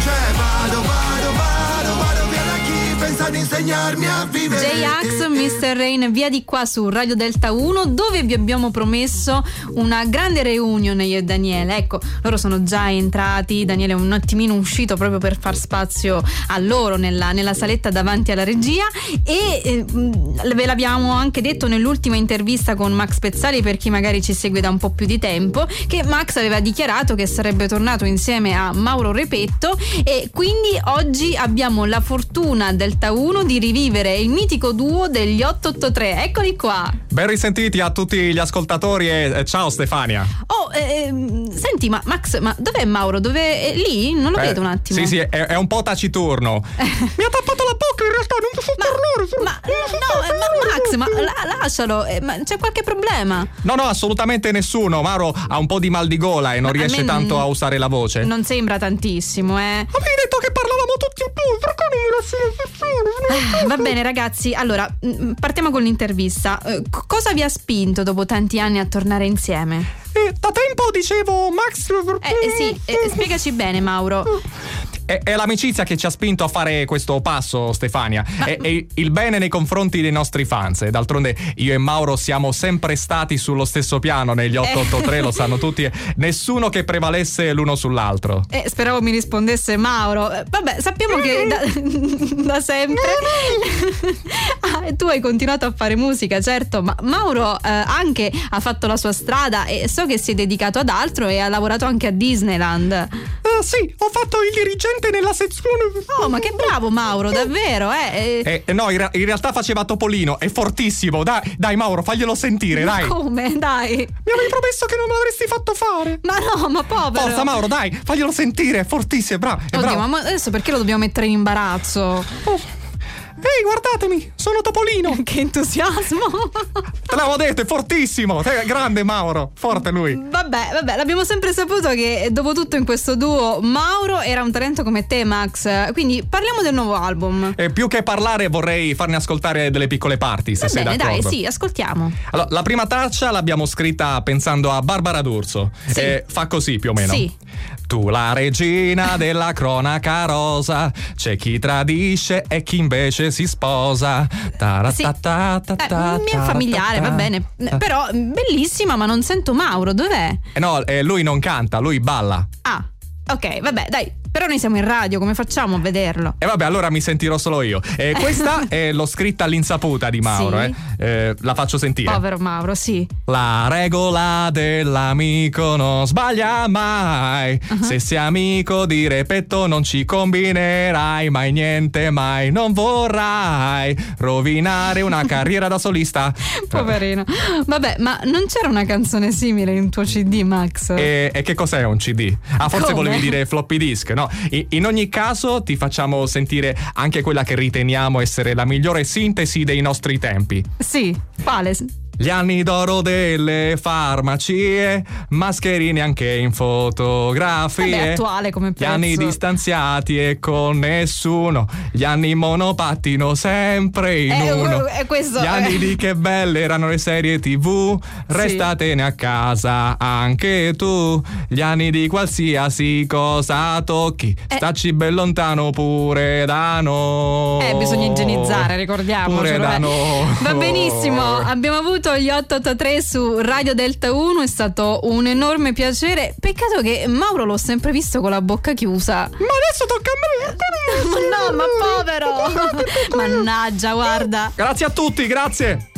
drive insegnarmi a vivere. J-Ax, Mr. Rain, via di qua su Radio Delta 1, dove vi abbiamo promesso una grande reunion io e Daniele. Ecco, loro sono già entrati, Daniele è un attimino uscito proprio per far spazio a loro nella, nella saletta davanti alla regia e eh, ve l'abbiamo anche detto nell'ultima intervista con Max Pezzali per chi magari ci segue da un po' più di tempo, che Max aveva dichiarato che sarebbe tornato insieme a Mauro Repetto e quindi oggi abbiamo la fortuna Delta 1 di rivivere il mitico duo degli 883. Eccoli qua. Ben risentiti a tutti gli ascoltatori e ciao Stefania. Oh, eh, senti, ma Max, ma dov'è Mauro? Dove è lì? Non lo eh, vedo un attimo. Sì, sì, è, è un po' taciturno. Mi ha tappato la bocca in realtà, non posso parlare. Ma, no, eh, ma Max, ma la, lascialo, eh, ma c'è qualche problema? No, no, assolutamente nessuno. Mauro ha un po' di mal di gola e non ma riesce tanto a usare la voce. Non sembra tantissimo, eh. Avevi ah, Va bene, ragazzi, allora mm, partiamo con l'intervista. Eh, cosa vi ha spinto dopo tanti anni a tornare insieme? Eh, da tempo dicevo Max. Eh, eh sì, eh, spiegaci bene, Mauro. È, è, l'amicizia che ci ha spinto a fare questo passo, Stefania. Ma... È, è, il bene nei confronti dei nostri fans. D'altronde io e Mauro siamo sempre stati sullo stesso piano negli 883, eh. lo sanno tutti. Nessuno che prevalesse l'uno sull'altro. Eh, speravo mi rispondesse Mauro. Eh, vabbè, sappiamo che da, da sempre ah, tu hai continuato a fare musica, certo, ma Mauro eh, anche ha fatto la sua strada e so che si è dedicato ad altro e ha lavorato anche a Disneyland. Uh, sì, ho fatto il dirigente presente nella sezione. Oh, ma che bravo Mauro, davvero, eh? eh, eh no, in, ra- in, realtà faceva Topolino, è fortissimo. Dai, dai Mauro, faglielo sentire, ma dai. Come? Dai. Mi avevi promesso che non me l'avresti fatto fare. Ma no, ma povero. Forza Mauro, dai, faglielo sentire, è fortissimo, bravo. Oddio, bravo. ma adesso perché lo dobbiamo mettere in imbarazzo? Oh. Ehi, guardatemi, sono Topolino! che entusiasmo! Te l'avevo detto, è fortissimo! Grande Mauro, forte lui! Vabbè, vabbè, l'abbiamo sempre saputo che dopo tutto in questo duo Mauro era un talento come te, Max. Quindi parliamo del nuovo album. E più che parlare vorrei farne ascoltare delle piccole parti, se Va sei bene, d'accordo. dai, sì, ascoltiamo. Allora, la prima traccia l'abbiamo scritta pensando a Barbara D'Urso. Sì. E fa così più o meno. Sì. Tu la regina della cronaca rosa, c'è chi tradisce e chi invece si sposa. Sì. Eh, mi è familiare, va bene. Però bellissima, ma non sento Mauro, dov'è? Eh no, eh, lui non canta, lui balla. Ah, ok, vabbè, dai, però noi siamo in radio, come facciamo a vederlo? E eh vabbè, allora mi sentirò solo io. Eh, questa è l'ho scritta all'insaputa di Mauro, sì. eh. Eh, la faccio sentire. Povero Mauro, sì. La regola dell'amico non sbaglia mai. Uh-huh. Se sei amico di repetto non ci combinerai mai niente, mai non vorrai rovinare una carriera da solista. Poverino. Vabbè, ma non c'era una canzone simile in tuo CD, Max? E, e che cos'è un CD? Ah, forse Come? volevi dire floppy disk, no? In ogni caso ti facciamo sentire anche quella che riteniamo essere la migliore sintesi dei nostri tempi. Sì, quale? Gli anni d'oro delle farmacie, mascherine anche in fotografie. È attuale come pezzo. Gli anni distanziati e con nessuno. Gli anni monopattino sempre in è, uno. È questo. Gli anni di che belle erano le serie tv. Restatene sì. a casa anche tu. Gli anni di qualsiasi cosa tocchi. Eh. Stacci ben lontano pure da noi. Eh, bisogna igienizzare, ricordiamo. Pure da noi. Va benissimo. Abbiamo avuto ascoltato gli 883 su Radio Delta 1, è stato un enorme piacere. Peccato che Mauro l'ho sempre visto con la bocca chiusa. Ma adesso tocca a me. ma no, ma povero. Mannaggia, guarda. Grazie a tutti, grazie.